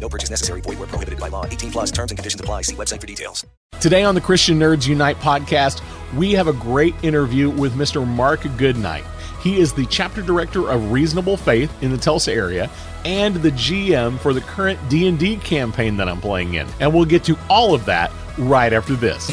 No purchase necessary. Void where prohibited by law. 18 plus terms and conditions apply. See website for details. Today on the Christian Nerds Unite podcast, we have a great interview with Mr. Mark Goodnight. He is the chapter director of Reasonable Faith in the Tulsa area and the GM for the current D&D campaign that I'm playing in. And we'll get to all of that right after this.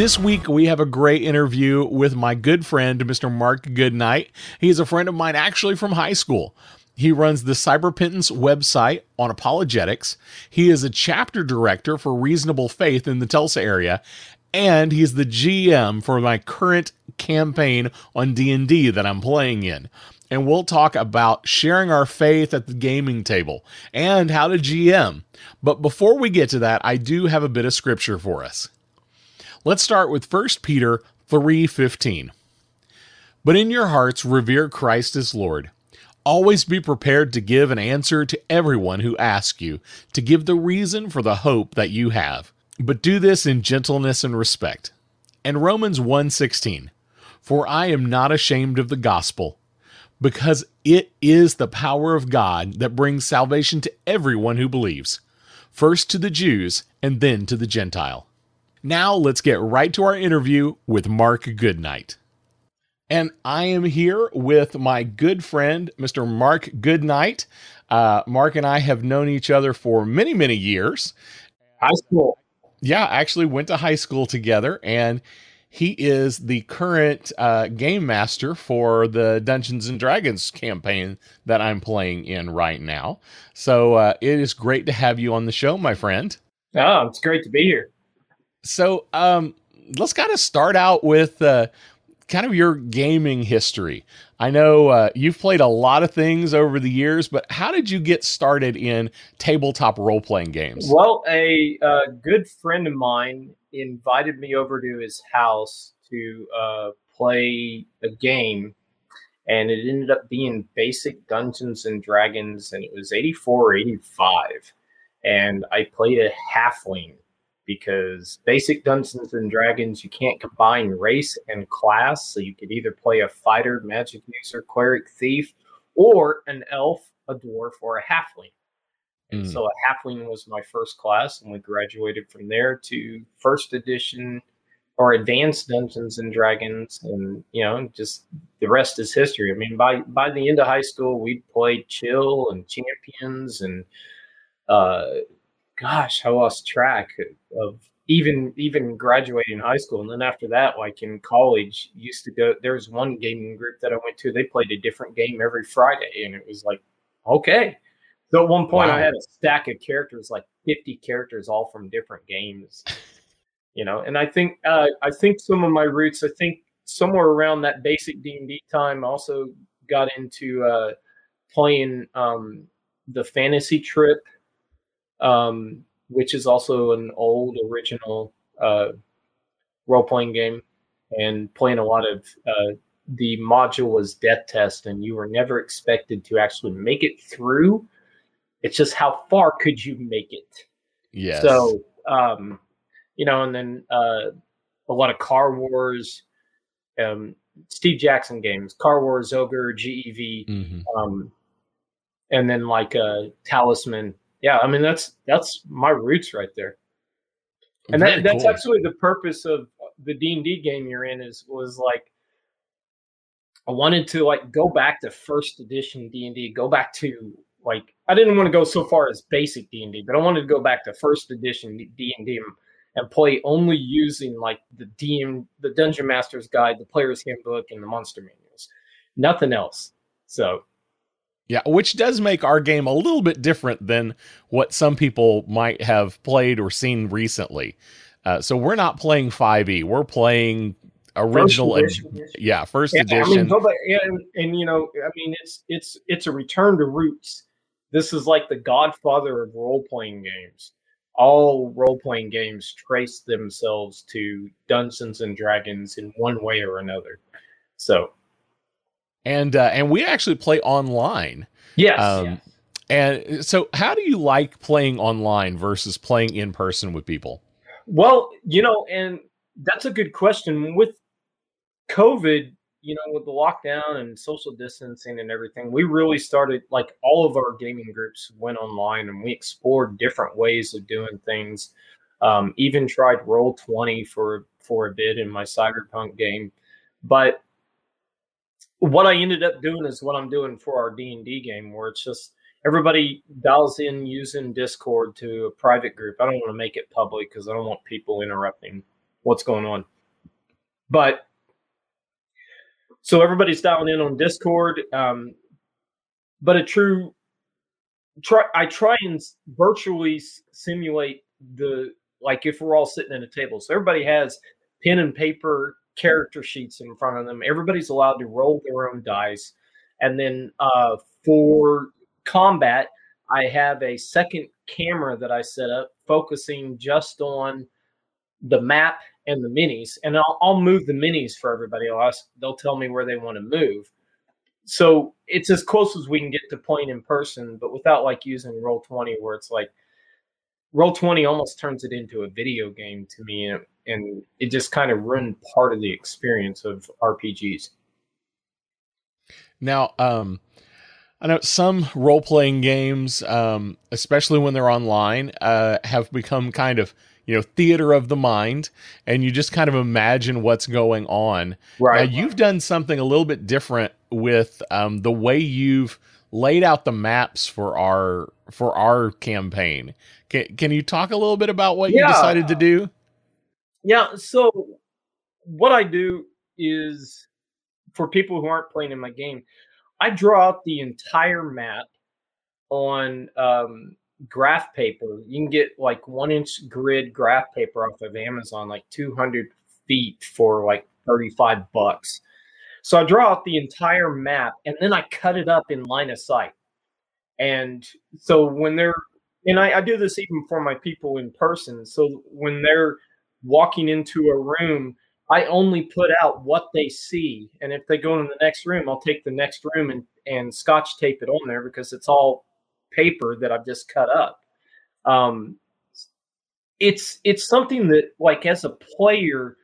This week, we have a great interview with my good friend, Mr. Mark Goodnight. He's a friend of mine actually from high school. He runs the Cyber Penance website on apologetics. He is a chapter director for Reasonable Faith in the Tulsa area, and he's the GM for my current campaign on D&D that I'm playing in. And we'll talk about sharing our faith at the gaming table and how to GM. But before we get to that, I do have a bit of scripture for us. Let's start with 1 Peter 3:15. But in your hearts revere Christ as Lord. Always be prepared to give an answer to everyone who asks you, to give the reason for the hope that you have. But do this in gentleness and respect. And Romans 1:16. For I am not ashamed of the gospel, because it is the power of God that brings salvation to everyone who believes, first to the Jews and then to the Gentile. Now let's get right to our interview with Mark Goodnight. And I am here with my good friend, Mr. Mark Goodnight. Uh, Mark and I have known each other for many, many years. High school. Yeah, actually went to high school together, and he is the current uh, game master for the Dungeons and Dragons campaign that I'm playing in right now. So uh, it is great to have you on the show, my friend. Oh, it's great to be here. So, um, let's kind of start out with uh, kind of your gaming history. I know uh, you've played a lot of things over the years, but how did you get started in tabletop role playing games? Well, a, uh, good friend of mine invited me over to his house to uh, play a game, and it ended up being basic Dungeons and Dragons, and it was 84 85. And I played a halfling because basic Dungeons and Dragons, you can't combine race and class. So you could either play a fighter, magic user, cleric, thief, or an elf, a dwarf, or a halfling. And mm. so a halfling was my first class, and we graduated from there to first edition or advanced Dungeons and Dragons, and you know, just the rest is history. I mean, by by the end of high school, we played Chill and Champions and uh, gosh, I lost track of even even graduating high school. And then after that, like in college, used to go. There was one gaming group that I went to. They played a different game every Friday, and it was like, okay. So at one point, wow. I had a stack of characters, like fifty characters, all from different games. you know, and I think uh, I think some of my roots. I think somewhere around that basic D and D time, also got into uh, playing um, the fantasy trip um, which is also an old original uh, role playing game, and playing a lot of uh, the module was death test, and you were never expected to actually make it through It's just how far could you make it? Yes. So, um, you know, and then uh, a lot of Car Wars, um, Steve Jackson games, Car Wars, Ogre, GEV, Mhm. um, and then like uh, Talisman. Yeah, I mean that's that's my roots right there, and that, that's cool. actually the purpose of the D and D game you're in is was like I wanted to like go back to first edition D and D, go back to like I didn't want to go so far as basic D and D, but I wanted to go back to first edition D and D and play only using like the DM, the Dungeon Master's Guide, the Player's Handbook, and the Monster Manuals. Nothing else. So Yeah, which does make our game a little bit different than what some people might have played or seen recently. Uh, so we're not playing 5e. We're playing original, ed- edition. yeah, first Yeah, edition. I mean, go back, and, and you know, I mean, it's it's it's a return to roots. This is like the godfather of role playing games. All role playing games trace themselves to Dungeons and Dragons in one way or another. So and uh, and we actually play online. yes, Um, And so, how do you like playing online versus playing in person with people? Well, you know, and that's a good question. With COVID, you know, with the lockdown and social distancing and everything, we really started like all of our gaming groups went online and we explored different ways of doing things. Um, even tried Roll Twenty for for a bit in my Cyberpunk game, but what I ended up doing is what I'm doing for our D and D game, where it's just everybody dials in using Discord to a private group. I don't want to make it public because I don't want people interrupting what's going on. But so everybody's dialing in on Discord. Um, but a true try, I try and virtually simulate the like if we're all sitting at a table. So everybody has pen and paper character sheets in front of them. Everybody's allowed to roll their own dice, and then uh, for combat, I have a second camera that I set up focusing just on the map and the minis, and I'll, I'll move the minis for everybody. I'll they'll tell me where they want to move. So it's as close as we can get to playing in person, but without like using Roll Twenty, where it's like Roll Twenty almost turns it into a video game to me, and, and it just kind of ruined part of the experience of RPGs. Now, um, I know some role playing games, um, especially when they're online, uh, have become kind of you know theater of the mind, and you just kind of imagine what's going on. Now, you've done something a little bit different with um, the way you've laid out the maps for our for our campaign. Can, can you talk a little bit about what you decided to do? Yeah. So what I do is for people who aren't playing in my game, I draw out the entire map on um, graph paper. You can get like one inch grid graph paper off of Amazon, like 200 feet for like 35 bucks. So I draw out the entire map and then I cut it up in line of sight. And so when they're, and I, I do this even for my people in person. So when they're walking into a room, I only put out what they see. And if they go into the next room, I'll take the next room and, and scotch tape it on there because it's all paper that I've just cut up. Um, it's it's something that like as a player,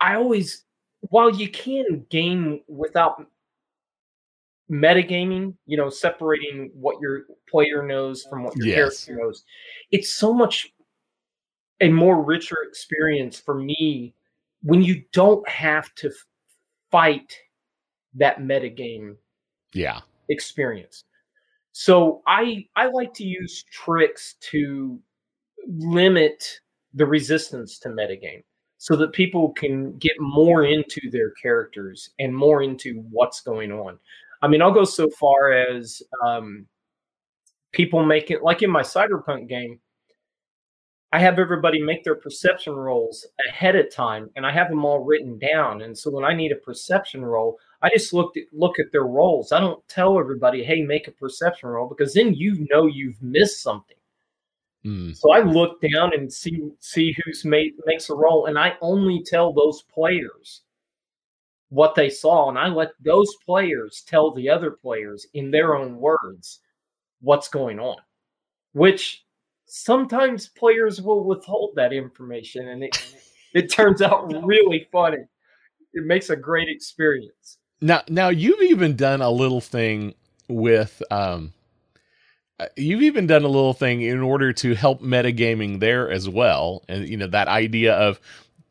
I always while you can game without metagaming, you know, separating what your player knows from what your Yes. character knows, it's so much a more richer experience for me when you don't have to fight that metagame Yeah. experience. So I I like to use tricks to limit the resistance to metagame so that people can get more into their characters and more into what's going on. I mean, I'll go so far as um, people making like in my cyberpunk game. I have everybody make their perception rolls ahead of time, and I have them all written down. And so when I need a perception roll, I just look at look at their rolls. I don't tell everybody, "Hey, make a perception roll," because then you know you've missed something. Mm. So I look down and see see who's made makes a roll, and I only tell those players what they saw, and I let those players tell the other players in their own words what's going on, which sometimes players will withhold that information, and it it turns out really funny. It makes a great experience. Now, now you've even done a little thing with um, uh, you've even done a little thing in order to help metagaming there as well, and you know that idea of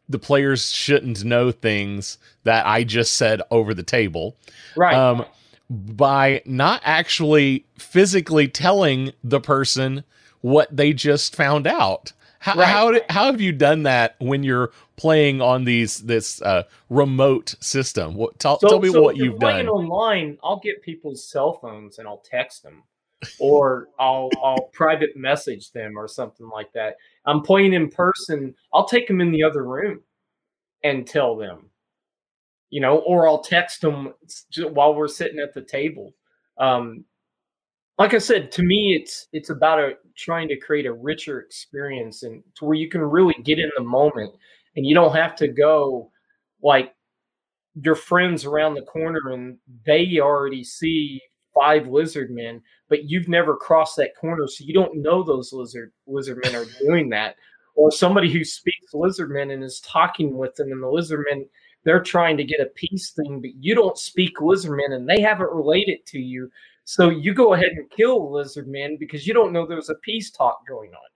the players shouldn't know things that I just said over the table, right? Um, by not actually physically telling the person what they just found out. How right. how, how have you done that when you're playing on these this uh, remote system? What, tell, so, tell me so what you've playing done. online, I'll get people's cell phones and I'll text them, or I'll I'll private message them or something like that. I'm playing in person. I'll take them in the other room and tell them, you know, or I'll text them while we're sitting at the table. Um, like I said, to me, it's it's about a, trying to create a richer experience and to where you can really get in the moment, and you don't have to go like your friends around the corner and they already see five lizard men, but you've never crossed that corner, so you don't know those lizard lizard men are doing that. Or somebody who speaks lizard men and is talking with them, and the lizard men they're trying to get a peace thing, but you don't speak lizard men and they haven't related to you. So you go ahead and kill lizard men because you don't know there's a peace talk going on.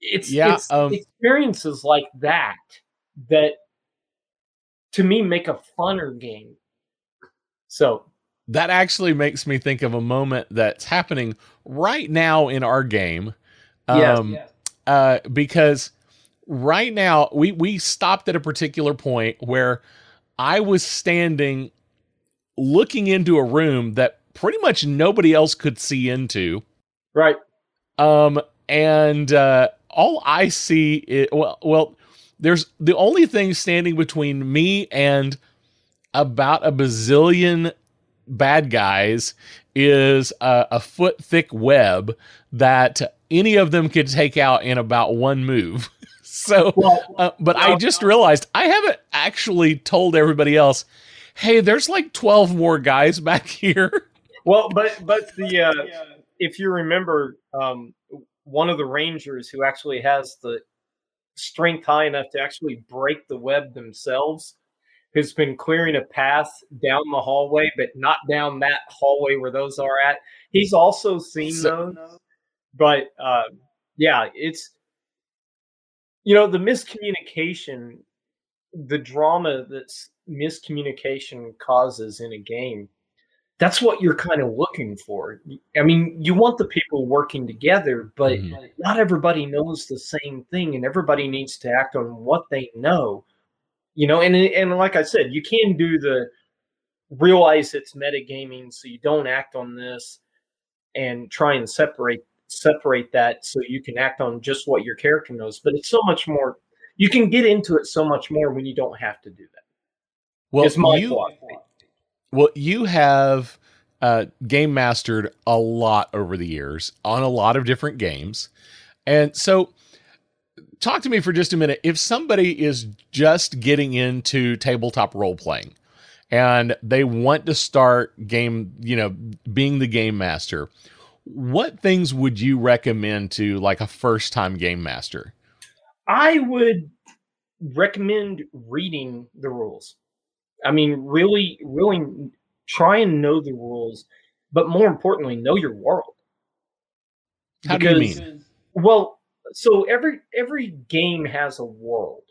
It's, yeah, it's um, experiences like that that to me make a funner game. So that actually makes me think of a moment that's happening right now in our game. Um, yes, yes. Uh, because right now we we stopped at a particular point where I was standing looking into a room that pretty much nobody else could see into. Right. Um, and uh, all I see is well, well, there's the only thing standing between me and about a bazillion bad guys is a, a foot thick web that any of them could take out in about one move. so, uh, but I just realized I haven't actually told everybody else, hey, there's like 12 more guys back here. Well, but but the uh, if you remember, um, one of the rangers who actually has the strength high enough to actually break the web themselves has been clearing a path down the hallway, but not down that hallway where those are at. He's also seen so, those, but uh, yeah, it's you know the miscommunication, the drama that miscommunication causes in a game that's what you're kind of looking for. I mean, you want the people working together, but mm-hmm. not everybody knows the same thing, and everybody needs to act on what they know. You know, and and like I said, you can do the realize it's metagaming, so you don't act on this, and try and separate separate that so you can act on just what your character knows. But it's so much more. You can get into it so much more when you don't have to do that. Well, it's my you, philosophy well, you have uh, game mastered a lot over the years on a lot of different games. And so, talk to me for just a minute. If somebody is just getting into tabletop role playing and they want to start game, you know, being the game master, what things would you recommend to like a first time game master? I would recommend reading the rules. I mean, really, really try and know the rules, but more importantly, know your world. How because, do you mean? Well, so every every game has a world.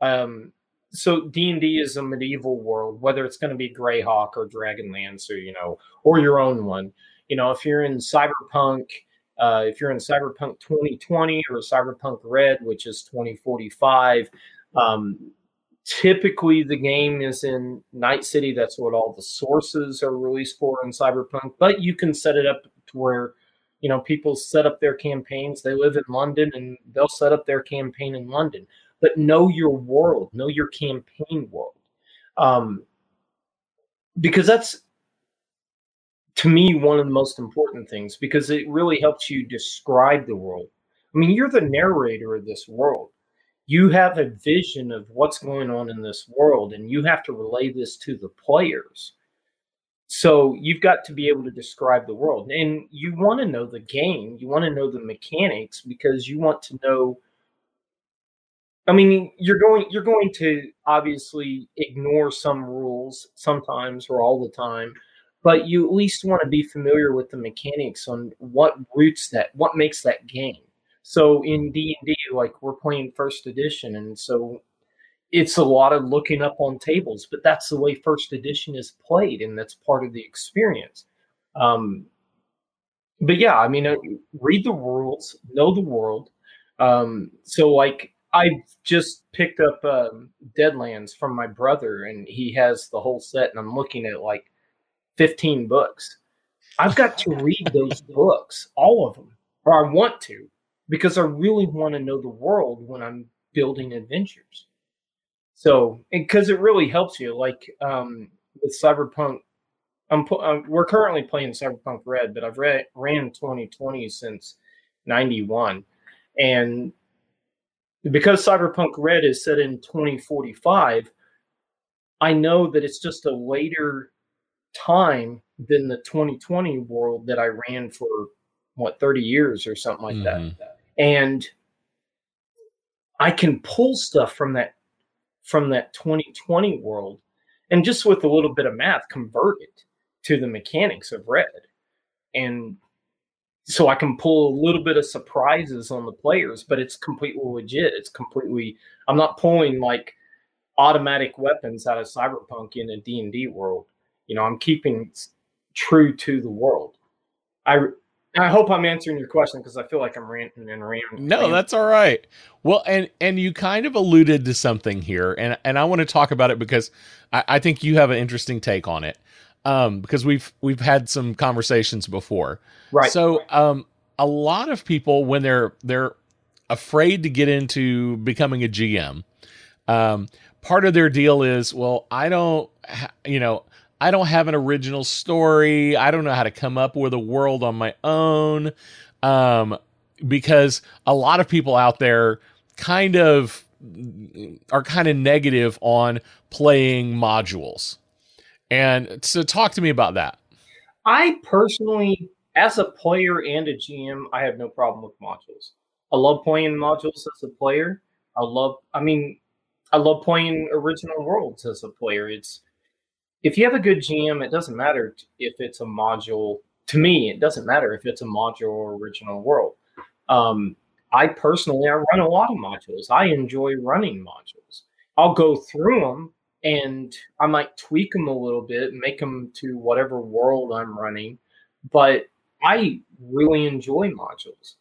Um, so D and D is a medieval world, whether it's going to be Greyhawk or Dragonlance or you know, or your own one. You know, if you're in Cyberpunk, uh, if you're in Cyberpunk 2020 or Cyberpunk Red, which is 2045, um, Typically, the game is in Night City. That's what all the sources are released for in Cyberpunk. But you can set it up to where, you know, people set up their campaigns. They live in London and they'll set up their campaign in London. But know your world, know your campaign world. Um, because that's, to me, one of the most important things because it really helps you describe the world. I mean, you're the narrator of this world you have a vision of what's going on in this world and you have to relay this to the players. So you've got to be able to describe the world. And you want to know the game. You want to know the mechanics because you want to know i mean you're going you're going to obviously ignore some rules sometimes or all the time but you at least want to be familiar with the mechanics on what roots that what makes that game so in d&d like we're playing first edition and so it's a lot of looking up on tables, but that's the way first edition is played, and that's part of the experience. Um, but yeah, I mean, uh, read the rules, know the world. Um, so like, I just picked up um, Deadlands from my brother, and he has the whole set, and I'm looking at like 15 books. I've got to read those books, all of them, or I want to, because I really want to know the world when I'm building adventures. So, because it really helps you, like um, with Cyberpunk, I'm, um, we're currently playing Cyberpunk Red, but I've read, ran 2020 since 91. And because Cyberpunk Red is set in 2045, I know that it's just a later time than the 2020 world that I ran for what 30 years or something like mm-hmm. that. And I can pull stuff from that from that 2020 world and just with a little bit of math convert it to the mechanics of red. And so i can pull a little bit of surprises on the players but it's completely legit. It's completely i'm not pulling like automatic weapons out of cyberpunk in a d&d world. You know i'm keeping true to the world. I I hope I'm answering your question because I feel like I'm ranting and ranting. No, that's all right. Well, and and you kind of alluded to something here, and and I want to talk about it because I, I think you have an interesting take on it. Um, because we've we've had some conversations before, right? So, um, a lot of people when they're they're afraid to get into becoming a GM, um, part of their deal is, well, I don't, you know, I don't have an original story. I don't know how to come up with a world on my own. Um, because a lot of people out there kind of are kind of negative on playing modules. And so talk to me about that. I personally, as a player and a GM, I have no problem with modules. I love playing modules as a player. I love, I mean, I love playing original worlds as a player. It's if you have a good GM, it doesn't matter if it's a module. To me, it doesn't matter if it's a module or original world. Um, I personally, I run a lot of modules. I enjoy running modules. I'll go through them and I might tweak them a little bit, make them to whatever world I'm running. But I really enjoy modules.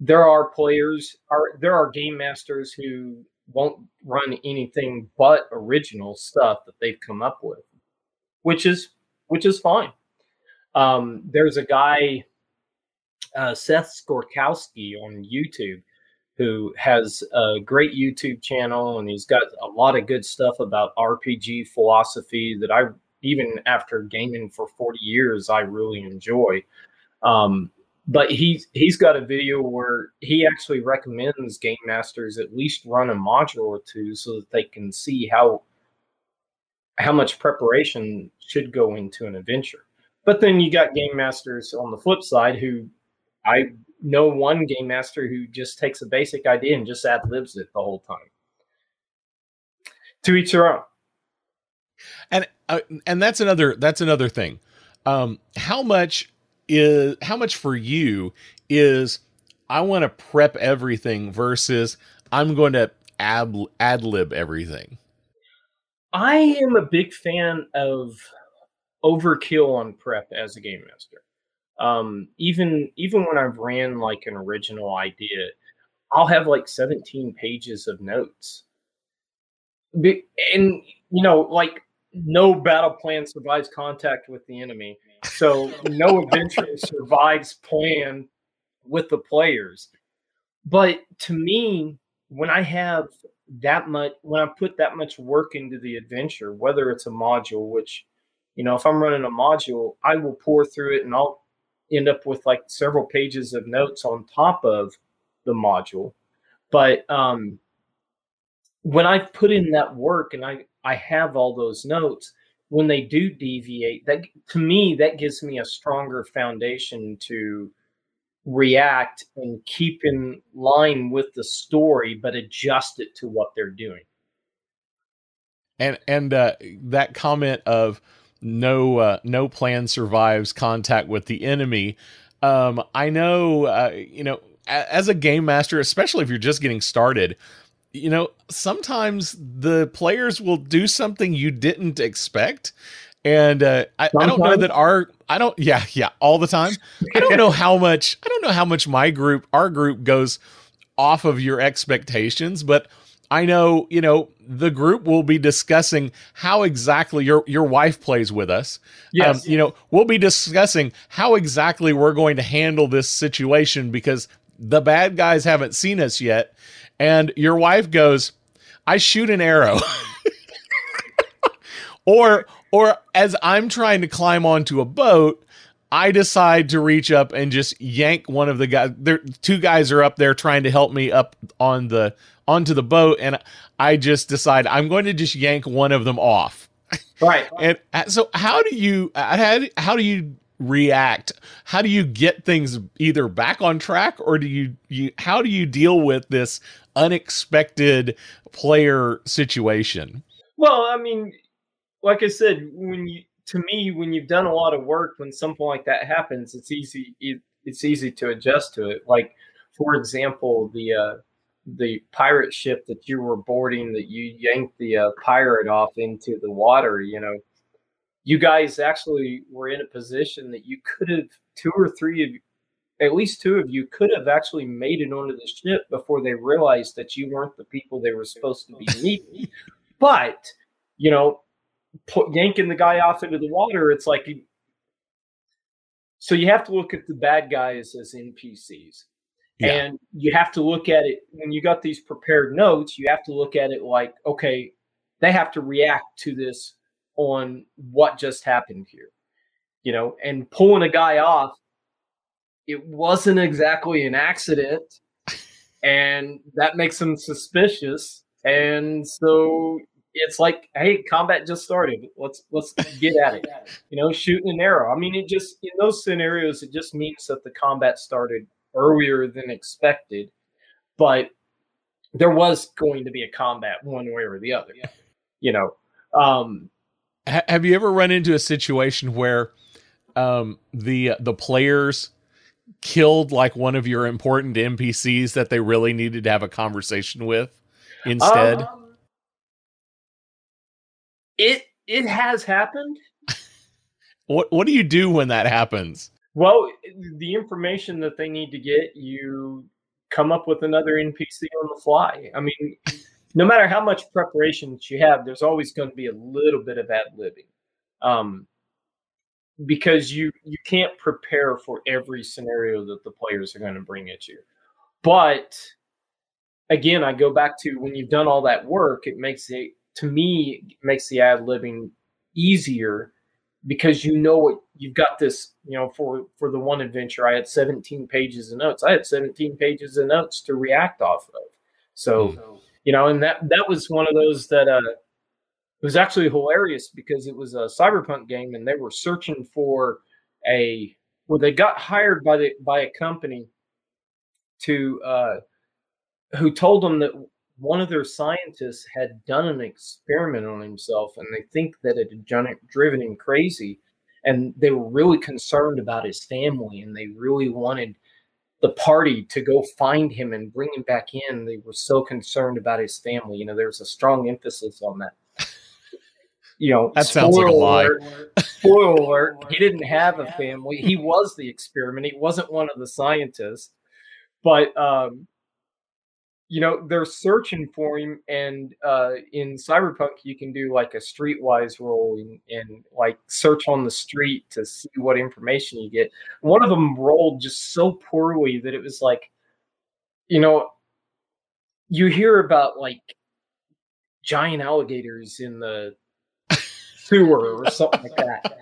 There are players, are there are game masters who won't run anything but original stuff that they've come up with which is which is fine. Um, there's a guy, uh, Seth Skorkowsky on YouTube, who has a great YouTube channel, and he's got a lot of good stuff about RPG philosophy that I even after gaming for 40 years I really enjoy. Um, but he's he's got a video where he actually recommends game masters at least run a module or two so that they can see how how much preparation should go into an adventure. But then you got game masters on the flip side who I know one game master who just takes a basic idea and just ad libs it the whole time. To each their own. And uh, and that's another that's another thing. Um, how much is how much for you is I want to prep everything versus I'm going to ad ad lib everything. I am a big fan of overkill on prep as a game master. Um, even even when I've ran like an original idea, I'll have like 17 pages of notes. Be, and you know, like no battle plan survives contact with the enemy. So no adventure survives plan with the players. But to me, when I have that much when I put that much work into the adventure, whether it's a module, which you know, if I'm running a module, I will pour through it and I'll end up with like several pages of notes on top of the module. But um when I put in that work and I I have all those notes, when they do deviate, that to me that gives me a stronger foundation to react and keep in line with the story, but adjust it to what they're doing. And and uh, that comment of no uh, no plan survives contact with the enemy. Um, I know uh, you know as a game master, especially if you're just getting started, you know sometimes the players will do something you didn't expect and uh, I, I, don't know that our I don't yeah yeah all the time. I don't know how much I don't know how much my group our group goes off of your expectations, but I know you know the group will be discussing how exactly your your wife plays with us. Yes, um, you know we'll be discussing how exactly we're going to handle this situation because the bad guys haven't seen us yet, and your wife goes, "I shoot an arrow." or or as I'm trying to climb onto a boat, I decide to reach up and just yank one of the guys. There, two guys are up there trying to help me up on the onto the boat, and I just decide I'm going to just yank one of them off. Right. and uh, so, how do you how how do you react? How do you get things either back on track, or do you you how do you deal with this unexpected player situation? Well, I mean, like I said, when you to me, when you've done a lot of work, when something like that happens, it's easy. It, it's easy to adjust to it. Like, for example, the uh, the pirate ship that you were boarding, that you yanked the uh, pirate off into the water. You know, you guys actually were in a position that you could have two or three of at least two of you could have actually made it onto the ship before they realized that you weren't the people they were supposed to be meeting. but you know, put, yanking the guy off into the water, it's like. So you have to look at the bad guys as NPCs. Yeah. And you have to look at it when you got these prepared notes, you have to look at it like, okay, they have to react to this on what just happened here. You know, and pulling a guy off, it wasn't exactly an accident. And that makes them suspicious. And so it's like, hey, combat just started. Let's let's get at it. You know, shooting an arrow. I mean, it just in those scenarios, it just means that the combat started earlier than expected, but there was going to be a combat one way or the other. You know, um, have you ever run into a situation where um, the the players killed like one of your important NPCs that they really needed to have a conversation with instead? Um, it it has happened. what what do you do when that happens? Well, the information that they need to get, you come up with another NPC on the fly. I mean, no matter how much preparation that you have, there's always going to be a little bit of ad libbing. Um, because you you can't prepare for every scenario that the players are going to bring at you. But again, I go back to when you've done all that work, it makes it to me makes the ad libbing easier because you know what you've got this you know for for the one adventure i had 17 pages of notes i had 17 pages of notes to react off of so mm. you know and that that was one of those that uh it was actually hilarious because it was a cyberpunk game and they were searching for a well they got hired by the by a company to uh who told them that one of their scientists had done an experiment on himself and they think that it had driven him crazy and they were really concerned about his family and they really wanted the party to go find him and bring him back in. They were so concerned about his family. You know there's a strong emphasis on that. You know that sounds like a lie. alert, spoiler alert he didn't have a family. He was the experiment. He wasn't one of the scientists. But um you know they're searching for him and uh in cyberpunk you can do like a streetwise roll and, and, like search on the street to see what information you get. One of them rolled just so poorly that it was like you know you hear about like giant alligators in the sewer or something like that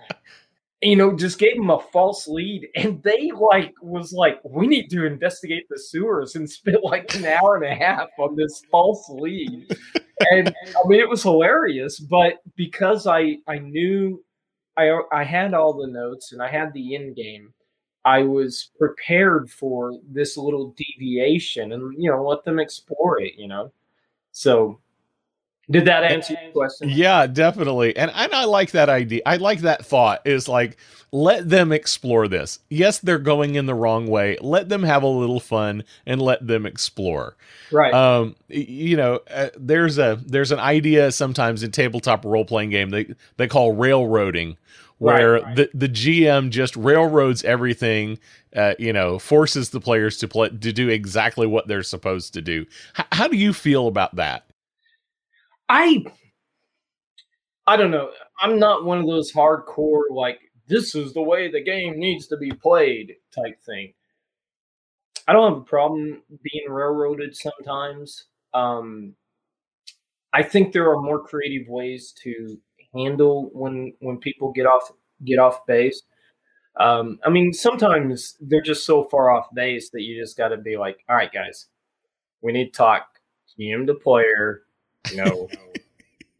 you know, just gave them a false lead. And they like was like, we need to investigate the sewers and spent like an hour and a half on this false lead. and I mean, it was hilarious. But because I I knew I I had all the notes and I had the end game, I was prepared for this little deviation and you know let them explore it. You know, so did that answer your question? Yeah, definitely. And and I like that idea. I like that thought is like let them explore this. Yes, they're going in the wrong way. Let them have a little fun and let them explore. Right. Um you know, uh, there's a there's an idea sometimes in tabletop role playing game they they call railroading where Right, right. the the GM just railroads everything uh, you know, forces the players to play to do exactly what they're supposed to do. H- how do you feel about that? I I don't know. I'm not one of those hardcore like this is the way the game needs to be played type thing. I don't have a problem being railroaded sometimes. Um, I think there are more creative ways to handle when when people get off get off base. Um, I mean, sometimes they're just so far off base that you just got to be like, "All right, guys, we need to talk GM to player. You know,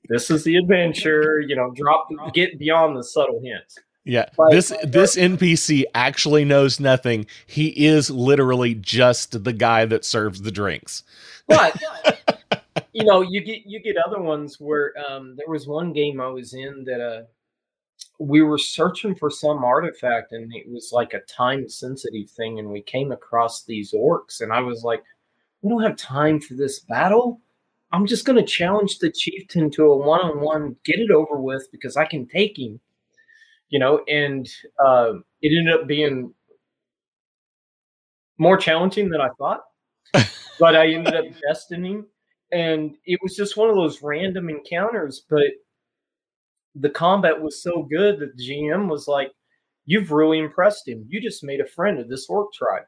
this is the adventure. You know, drop get beyond the subtle hints." Yeah, Like- this this NPC actually knows nothing. He is literally just the guy that serves the drinks. but you know you get you get other ones where um there was one game i was in that uh we were searching for some artifact and it was like a time sensitive thing and we came across these orcs and i was like we don't have time for this battle i'm just going to challenge the chieftain to a one-on-one get it over with because i can take him you know and uh, it ended up being more challenging than i thought but I ended up besting him. And it was just one of those random encounters. But the combat was so good that the GM was like, You've really impressed him. You just made a friend of this orc tribe.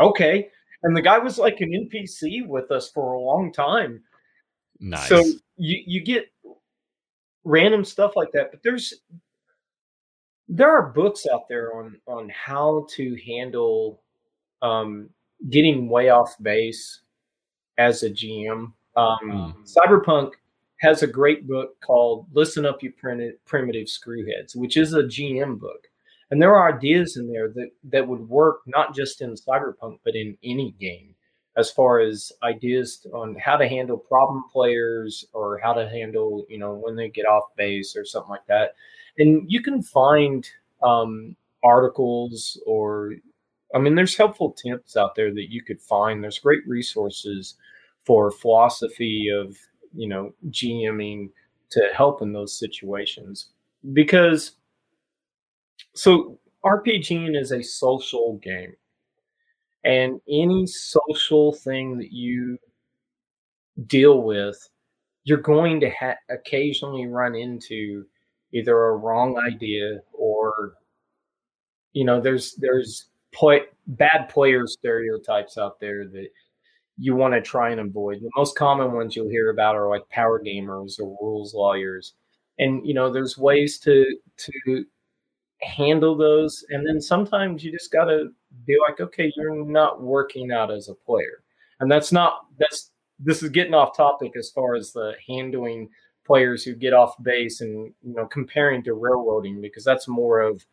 Okay. And the guy was like an NPC with us for a long time. Nice. So you, you get random stuff like that. But there's there are books out there on on how to handle um getting way off base as a GM. Um, Mm. Cyberpunk has a great book called "Listen Up, You Primitive Screwheads," which is a GM book, and there are ideas in there that that would work not just in Cyberpunk but in any game, as far as ideas on how to handle problem players or how to handle you know when they get off base or something like that. And you can find um, articles or I mean, there's helpful tips out there that you could find. There's great resources for philosophy of, you know, GMing to help in those situations. Because, so RPGing is a social game. And any social thing that you deal with, you're going to ha- occasionally run into either a wrong idea or, you know, there's, there's, play bad player stereotypes out there that you want to try and avoid. The most common ones you'll hear about are like power gamers or rules lawyers. And you know, there's ways to to handle those and then sometimes you just got to be like okay, you're not working out as a player. And that's not that's this is getting off topic as far as the handling players who get off base and you know comparing to railroading because that's more of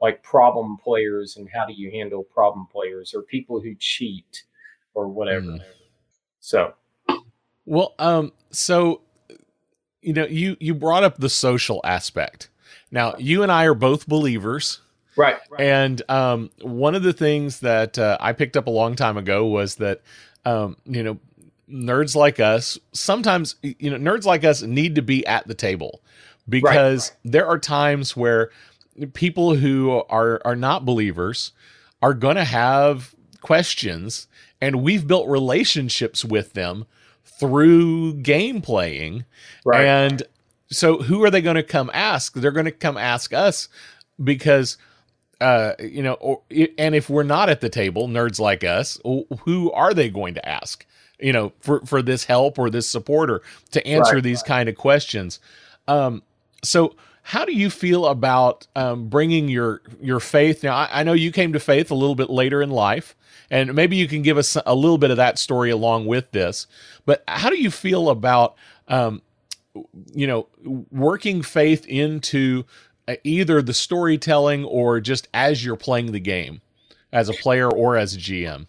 like problem players and how do you handle problem players or people who cheat or whatever. Mm. So Well, um, so you know, you you brought up the social aspect. Now, you and I are both believers, right, and um, one of the things that uh, I picked up a long time ago was that um, you know, nerds like us sometimes you know, nerds like us need to be at the table because there are times where people who are are not believers are going to have questions and we've built relationships with them through game playing. Right, and so who are they going to come ask? They're going to come ask us because uh you know or, and if we're not at the table nerds like us who are they going to ask you know for for this help or this support or to answer Right, these kind of questions? Um so how do you feel about um, bringing your your faith? Now I, I know you came to faith a little bit later in life and maybe you can give us a little bit of that story along with this but how do you feel about um, you know, working faith into uh, either the storytelling or just as you're playing the game as a player or as a GM?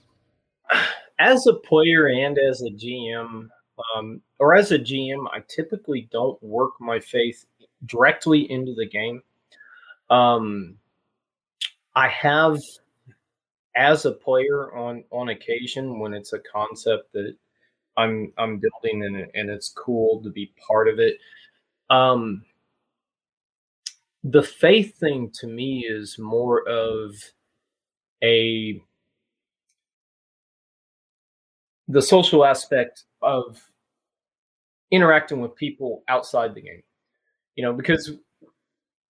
As a player and as a GM, um, or as a GM, I typically don't work my faith directly into the game. Um, I have, as a player, on on occasion when it's a concept that I'm I'm building and and it's cool to be part of it. Um, the faith thing to me is more of a the social aspect of interacting with people outside the game. You know, because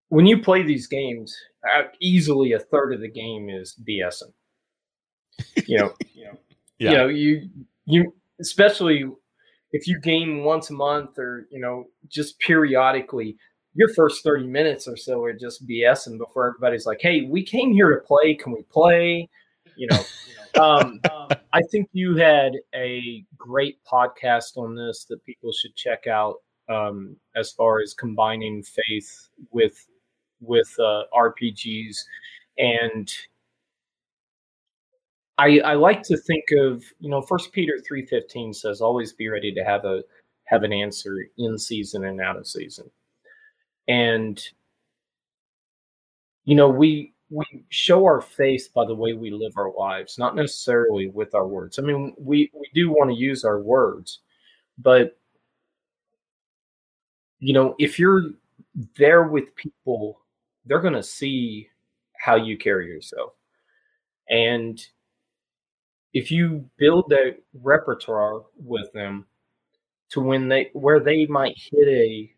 when you play these games, uh, easily a third of the game is BSing. You know, you know, yeah. you know, you you especially if you game once a month or you know just periodically your first 30 minutes or so are just BSing before everybody's like, hey, we came here to play. Can we play? You know, um, I think you had a great podcast on this that people should check out um, as far as combining faith with with uh, RPGs and I, I like to think of you know first peter 3.15 says always be ready to have a have an answer in season and out of season. And you know we we show our faith by the way we live our lives not necessarily with our words. I mean we we do want to use our words but you know if you're there with people they're going to see how you carry yourself. And if you build that repertoire with them to when they where they might hit a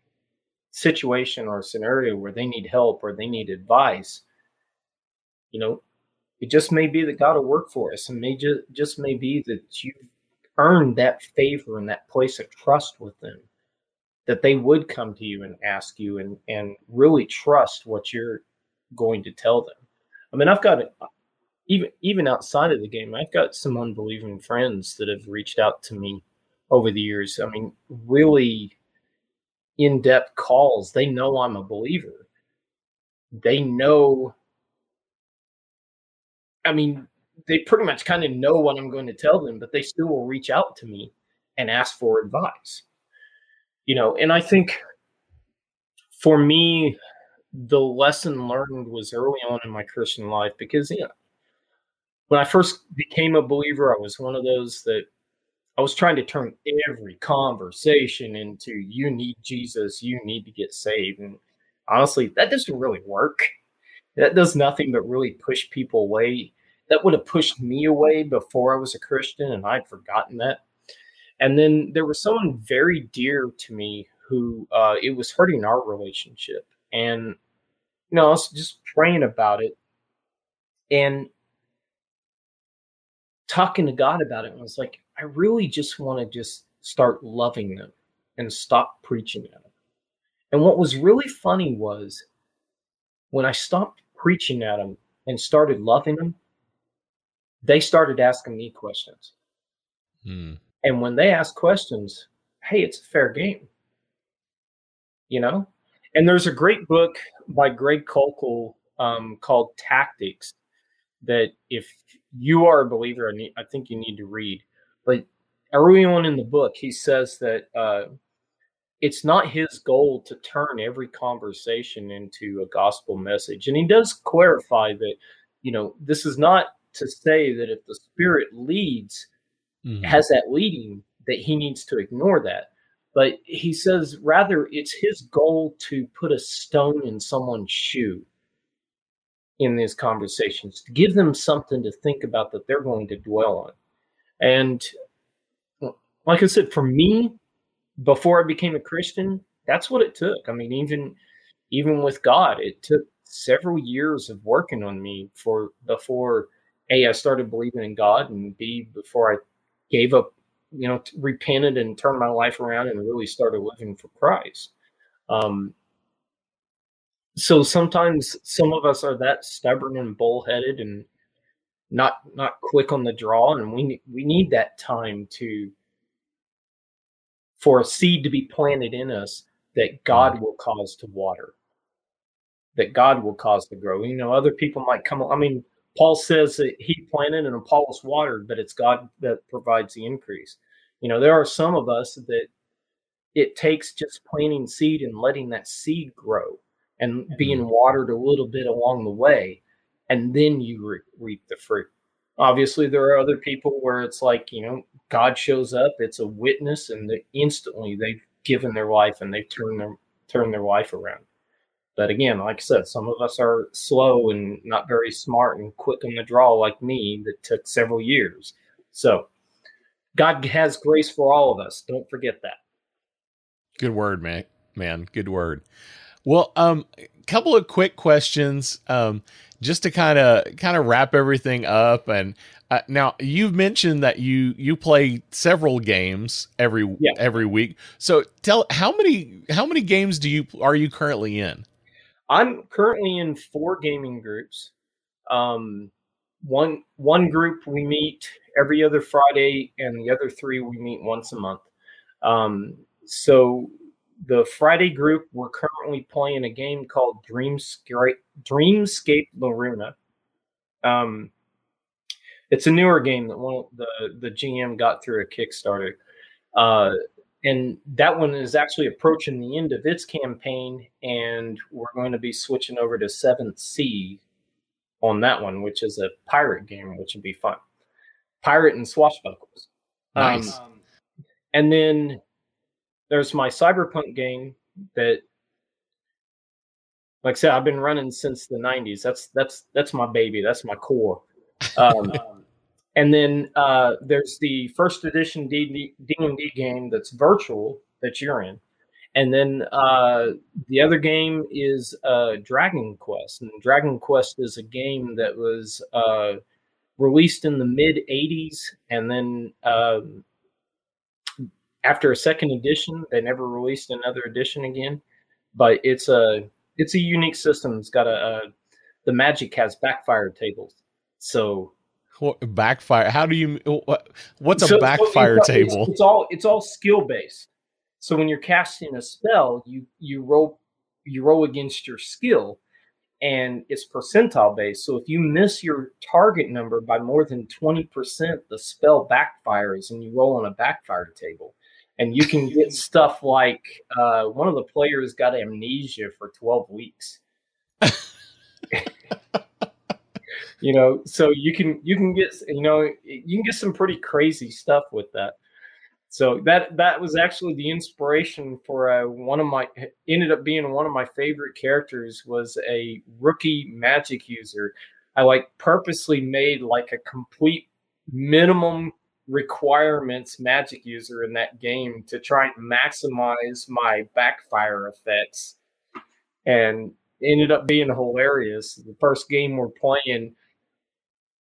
situation or scenario where they need help or they need advice, you know, it just may be that God will work for us, and may just just may be that you've earned that favor and that place of trust with them, that they would come to you and ask you and and really trust what you're going to tell them. I mean, I've got even even outside of the game, I've got some unbelieving friends that have reached out to me over the years. I mean, really in depth calls. They know I'm a believer. They know, I mean, they pretty much kind of know what I'm going to tell them, but they still will reach out to me and ask for advice. You know, and I think for me, the lesson learned was early on in my Christian life because, you know, when I first became a believer, I was one of those that I was trying to turn every conversation into you need Jesus, you need to get saved. And honestly, that doesn't really work. That does nothing but really push people away. That would have pushed me away before I was a Christian, and I'd forgotten that. And then there was someone very dear to me who uh, it was hurting our relationship. And, you know, I was just praying about it and talking to God about it. And I was like, I really just want to just start loving them and stop preaching at them. And what was really funny was when I stopped preaching at them and started loving them, they started asking me questions. Hmm. And when they ask questions, hey, it's a fair game. You know? And there's a great book by Greg Koukl um, called Tactics that if you are a believer, I think you need to read. But early on in the book, he says that uh, it's not his goal to turn every conversation into a gospel message. And he does clarify that, you know, this is not to say that if the Spirit leads, mm-hmm. has that leading, that he needs to ignore that. But he says rather it's his goal to put a stone in someone's shoe in these conversations, to give them something to think about that they're going to dwell on. And like I said, for me, before I became a Christian, that's what it took. I mean, even even with God, it took several years of working on me for before a I started believing in God, and b before I gave up, you know, repented and turned my life around and really started living for Christ. Um, so sometimes some of us are that stubborn and bullheaded and not not quick on the draw and we we need that time to for a seed to be planted in us that God mm-hmm. will cause to water, that God will cause to grow. You know, other people might come. I mean, Paul says that he planted and Apollos watered, but it's God that provides the increase. You know, there are some of us that it takes just planting seed and letting that seed grow and being watered a little bit along the way, and then you re- reap the fruit. Obviously, there are other people where it's like, you know, God shows up, it's a witness, and they, instantly they've given their life and they've turned their turned their life around. But again, like I said, some of us are slow and not very smart and quick on the draw like me that took several years. So God has grace for all of us. Don't forget that. Good word, man. Man, good word. Well, um, a couple of quick questions, um, just to kind of kind of wrap everything up. And uh, now you've mentioned that you you play several games every Yeah. every week. So tell how many how many games do you are you currently in? I'm currently in four gaming groups. Um, one one group we meet every other Friday, and the other three we meet once a month. Um, so the Friday group we're currently playing a game called Dreamscape Dreamscape Loruna. Um, it's a newer game that one the the GM got through a Kickstarter. Uh, and that one is actually approaching the end of its campaign, and we're going to be switching over to Seventh Sea on that one, which is a pirate game, which would be fun. Pirate and swashbuckles. Nice. Um, and then there's my cyberpunk game that, like I said, I've been running since the '90s. That's that's that's my baby. That's my core. Um, and then uh, there's the first edition D and D game that's virtual that you're in, and then uh, the other game is uh, Dragon Quest. And Dragon Quest is a game that was uh, released in the mid '80s, and then um, after a second edition, they never released another edition again. But it's a it's a unique system. It's got a, a the magic has backfire tables, so What, backfire? How do you? What, what's a so- backfire it's- it's- table? It's, all it's all skill based. So when you're casting a spell, you you roll you roll against your skill, and it's percentile based. So if you miss your target number by more than twenty percent, the spell backfires, and you roll on a backfire table. And you can get stuff like uh, one of the players got amnesia for twelve weeks. you know so you can you can get you know you can get some pretty crazy stuff with that so that that was actually the inspiration for uh, one of my ended up being one of my favorite characters was a rookie magic user i like purposely made like a complete minimum requirements magic user in that game to try and maximize my backfire effects and ended up being hilarious the first game we're playing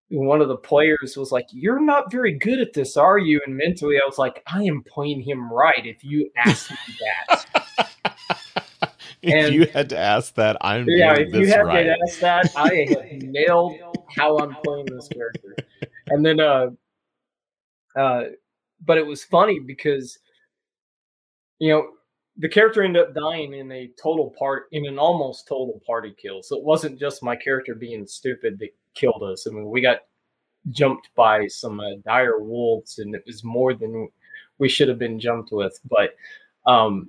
one of the players was like, You're not very good at this, are you? And mentally, I was like, I am playing him right if you ask me that. if and- you had to ask that, I'm yeah, if you had right. to ask that, I nailed how I'm playing this character. And then, uh, uh, but it was funny because, you know, the character ended up dying in a total part in an almost total party kill. So it wasn't just my character being stupid that killed us. I mean, we got jumped by some uh, dire wolves, and it was more than we should have been jumped with. But um,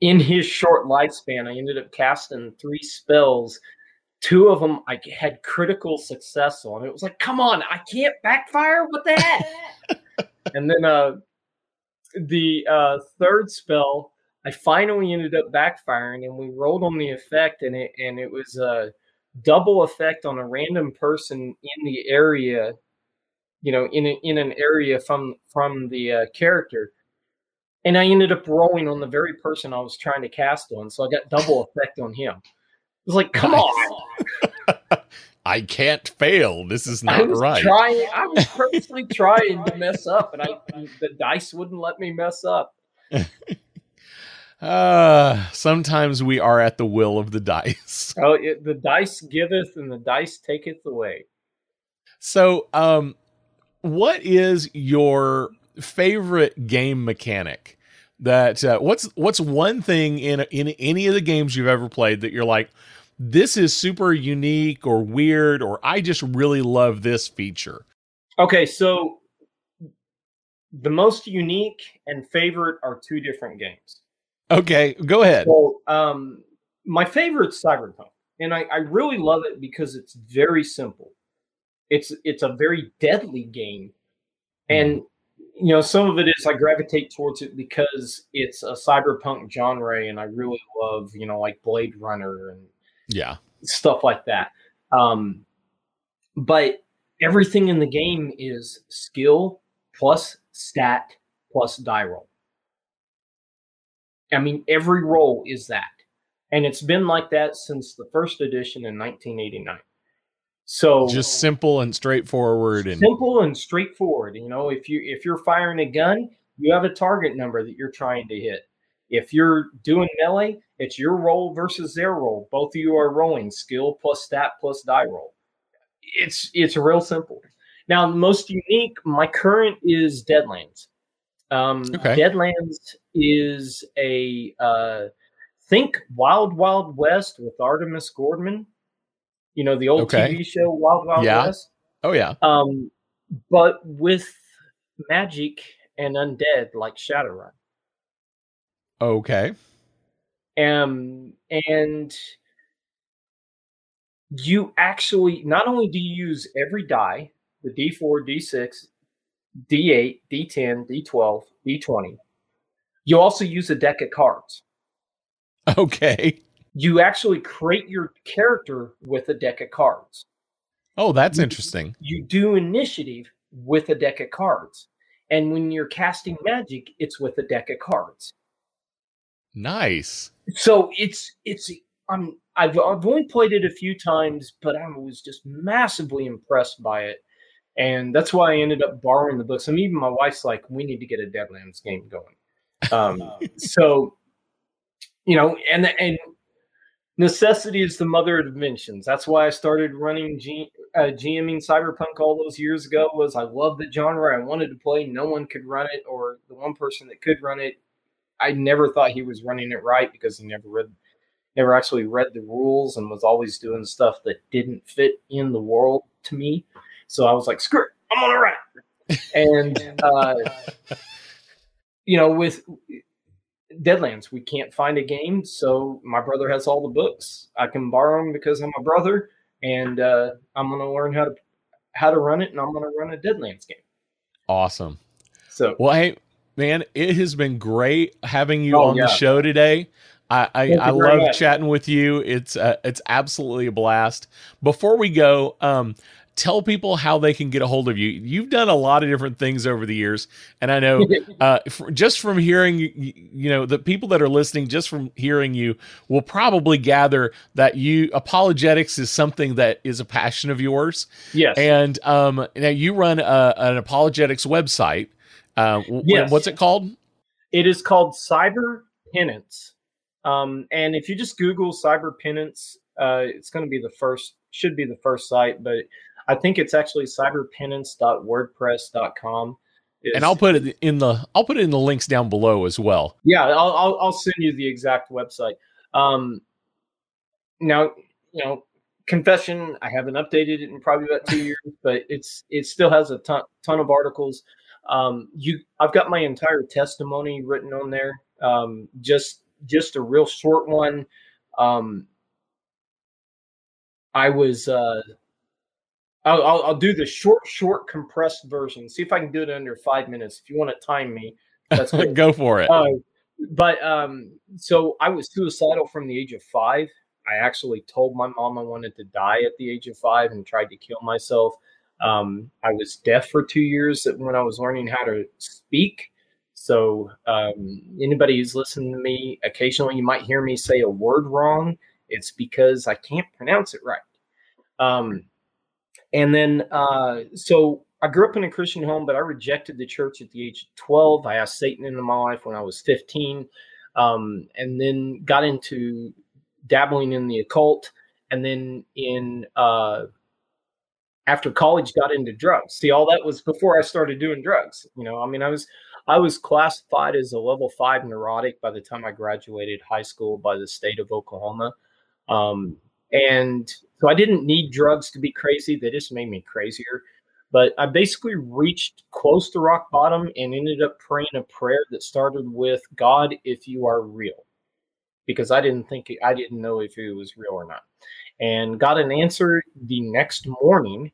in his short lifespan, I ended up casting three spells. Two of them I had critical success on. It was like, come on, I can't backfire. What the heck? and then uh, the uh, third spell, I finally ended up backfiring, and we rolled on the effect, and it and it was a double effect on a random person in the area. You know, in a, in an area from from the uh, character, and I ended up rolling on the very person I was trying to cast on, so I got double effect on him. It was like, come Nice. on! I can't fail. This is I not was right. trying. I was purposely trying to mess up, and I the dice wouldn't let me mess up. Uh, sometimes we are at the will of the dice. Oh, it, the dice giveth, and the dice taketh away. So, um, what is your favorite game mechanic that uh, what's what's one thing in in any of the games you've ever played that you're like this is super unique or weird or I just really love this feature. Okay, so the most unique and favorite are two different games. Okay, go ahead. So, um, my favorite's Cyberpunk, and I, I really love it because it's very simple. It's it's a very deadly game, and you know some of it is I gravitate towards it because it's a cyberpunk genre, and I really love you know like Blade Runner and Yeah. stuff like that. Um, but everything in the game is skill plus stat plus die roll. I mean, every roll is that. And it's been like that since the first edition in 1989. So Just simple and straightforward and simple and straightforward. You know, if you if you're firing a gun, you have a target number that you're trying to hit. If you're doing melee, it's your roll versus their roll. Both of you are rolling skill plus stat plus die roll. It's it's real simple. Now, most unique, my current is Deadlands. Um, Okay. Deadlands is a uh, think Wild Wild West with Artemus Gordon. You know the old Okay. TV show Wild Wild Yeah. West oh yeah. um, but with magic and undead like Shadowrun. Okay. Um, and you actually not only do you use every die, the D4, D6, D8, D10, D12, D20, you also use a deck of cards. Okay. You actually create your character with a deck of cards. Oh, that's interesting. you do initiative with a deck of cards. And when you're casting magic, it's with a deck of cards. Nice. So it's it's I'm I've I've only played it a few times, but I was just massively impressed by it. And that's why I ended up borrowing the books. I mean, even my wife's like, we need to get a Deadlands game going. Um, so, you know, and and necessity is the mother of inventions. That's why I started running G, uh, GMing Cyberpunk all those years ago. Was I loved the genre? I wanted to play. No one could run it, or the one person that could run it, I never thought he was running it right because he never read, never actually read the rules, and was always doing stuff that didn't fit in the world to me. So I was like, screw it, I'm gonna run it. And uh, you know, with Deadlands, we can't find a game, so my brother has all the books. I can borrow them because I'm a brother, and uh, I'm gonna learn how to how to run it, and I'm gonna run a Deadlands game. Awesome. So Well, hey, man, it has been great having you Oh, on yeah. the show today. I I, I love much. chatting with you. It's uh, it's absolutely a blast. Before we go, um, tell people how they can get a hold of you. You've done a lot of different things over the years, and I know uh, f- just from hearing you, you know, the people that are listening, just from hearing you, will probably gather that you apologetics is something that is a passion of yours. yes, And um, now you run a, an apologetics website. Uh, Yes. What's it called? It is called Cyber Penance. Um, and if you just Google Cyber Penance, uh, it's going to be the first, should be the first site, but I think it's actually cyberpenance.wordpress.com. Is- And I'll put it in the I'll put it in the links down below as well. yeah, I'll, I'll, I'll send you the exact website. Um, now, you know, confession, I haven't updated it in probably about two years, but it's, it still has a ton, ton of articles. Um, you, I've got my entire testimony written on there. Um, just, just a real short one. Um, I was, uh, I'll, I'll, I'll do the short, short compressed version. See if I can do it under five minutes. If you want to time me, that's good. Go for it. Uh, but um, so I was suicidal from the age of five. I actually told my mom I wanted to die at the age of five and tried to kill myself. Um, I was deaf for two years when I was learning how to speak. So um, anybody who's listening to me, occasionally you might hear me say a word wrong. It's because I can't pronounce it right. Um, and then, uh, so I grew up in a Christian home, but I rejected the church at the age of 12. I asked Satan into my life when I was 15, um, and then got into dabbling in the occult. And then in uh, after college got into drugs. See, all that was before I started doing drugs. You know, I mean, I was I was classified as a level five neurotic by the time I graduated high school by the state of Oklahoma. Um, and so I didn't need drugs to be crazy. They just made me crazier. But I basically reached close to rock bottom and ended up praying a prayer that started with God, if you are real, because I didn't think I didn't know if it was real or not, and got an answer the next morning.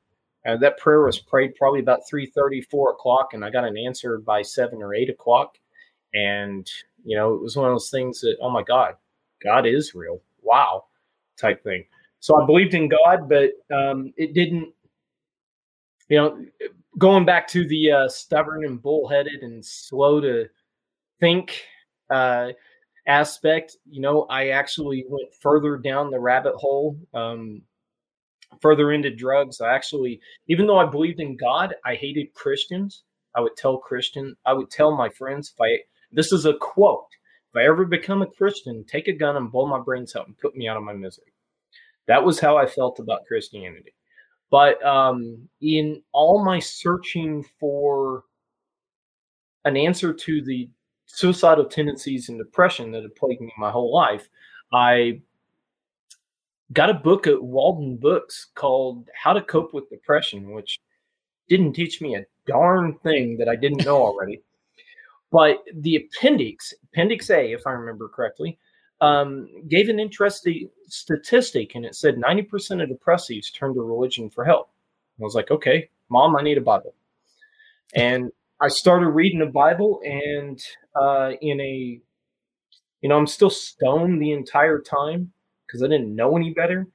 Uh, that prayer was prayed probably about 3 4 o'clock, and I got an answer by 7 or 8 o'clock. And, you know, it was one of those things that, oh my God, God is real. Wow, type thing. So I believed in God, but um, it didn't you know, going back to the uh, stubborn and bullheaded and slow to think uh, aspect, you know, I actually went further down the rabbit hole, um, further into drugs. I actually, even though I believed in God, I hated Christians. I would tell Christian, I would tell my friends, if I, this is a quote, if I ever become a Christian, take a gun and blow my brains out and put me out of my misery. That was how I felt about Christianity. But um, in all my searching for an answer to the suicidal tendencies and depression that had plagued me my whole life, I got a book at Waldenbooks called How to Cope with Depression, which didn't teach me a darn thing that I didn't know already. but the appendix, Appendix A, if I remember correctly, um, gave an interesting statistic, and it said 90% of depressives turn to religion for help. I was like, okay, mom, I need a Bible. And I started reading the Bible, and uh, in a, you know, I'm still stoned the entire time because I didn't know any better.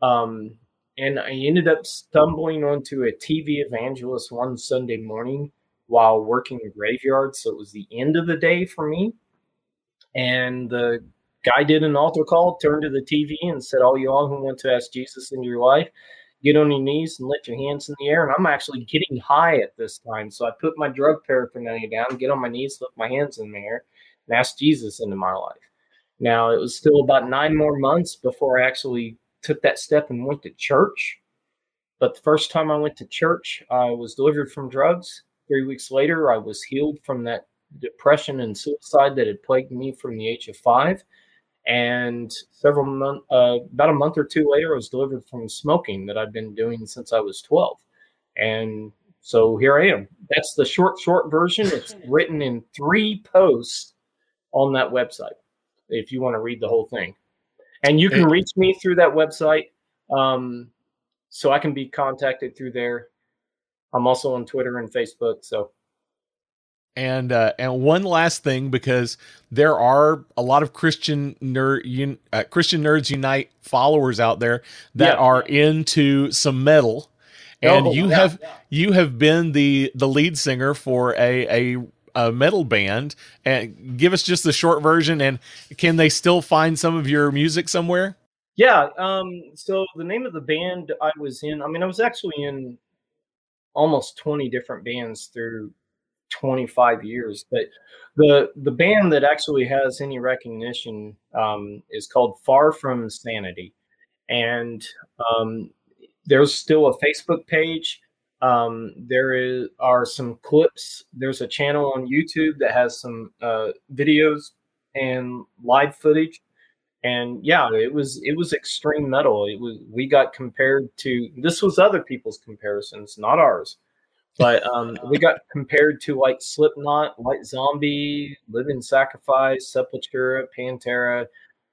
Um, and I ended up stumbling onto a TV evangelist one Sunday morning while working the graveyard. So it was the end of the day for me. And the guy did an altar call, turned to the TV and said, All you all who want to ask Jesus into your life, get on your knees and lift your hands in the air. And I'm actually getting high at this time. So I put my drug paraphernalia down, get on my knees, lift my hands in the air, and ask Jesus into my life. Now, it was still about nine more months before I actually took that step and went to church. But the first time I went to church, I was delivered from drugs. Three weeks later, I was healed from that depression and suicide that had plagued me from the age of five. And several months, uh, about a month or two later, I was delivered from smoking that I've been doing since I was 12. And so here I am. That's the short, short version. It's written in three posts on that website if you want to read the whole thing. And you can reach me through that website. Um, so I can be contacted through there. I'm also on Twitter and Facebook. So and uh, and one last thing, because there are a lot of Christian nerd un, uh, Christian Nerds Unite followers out there that yeah. are into some metal, and oh, you yeah, have yeah. you have been the the lead singer for a a a metal band and give us just the short version and can they still find some of your music somewhere yeah um so the name of the band i was in i mean i was actually in almost 20 different bands through 25 years. But the the band that actually has any recognition um, is called Far From Sanity, and um, there's still a Facebook page. Um, there is, are some clips. There's a channel on YouTube that has some uh, videos and live footage. And yeah, it was it was extreme metal. It was we got compared to this was other people's comparisons, not ours. But um, we got compared to like Slipknot, White Zombie, Living Sacrifice, Sepultura, Pantera.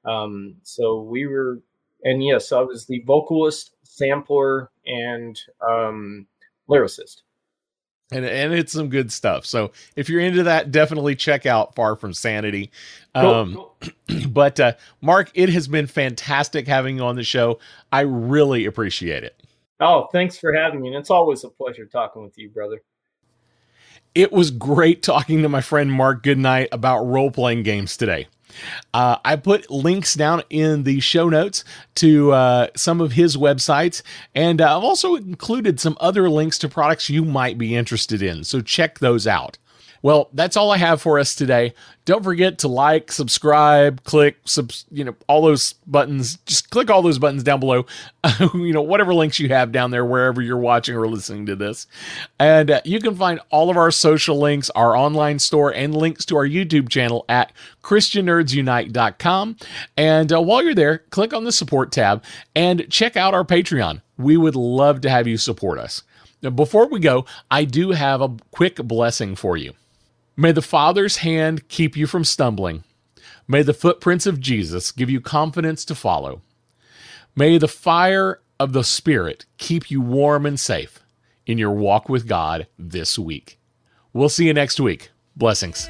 Um, so we were, and yes, I was the vocalist, sampler, and um, lyricist. And, and it's some good stuff. So if you're into that, definitely check out Far From Sanity. Um, cool, cool. but uh, Mark, it has been fantastic having you on the show. I really appreciate it. Oh, thanks for having me. And it's always a pleasure talking with you, brother. It was great talking to my friend Mark Goodnight about role playing games today. Uh, I put links down in the show notes to uh, some of his websites, and I've also included some other links to products you might be interested in. So check those out. Well, that's all I have for us today. Don't forget to like, subscribe, click, subs, you know, all those buttons. Just click all those buttons down below. you know, whatever links you have down there, wherever you're watching or listening to this. And uh, you can find all of our social links, our online store, and links to our YouTube channel at ChristianNerdsUnite.com. And uh, while you're there, click on the support tab and check out our Patreon. We would love to have you support us. Now, before we go, I do have a quick blessing for you. May the Father's hand keep you from stumbling. May the footprints of Jesus give you confidence to follow. May the fire of the Spirit keep you warm and safe in your walk with God this week. We'll see you next week. Blessings.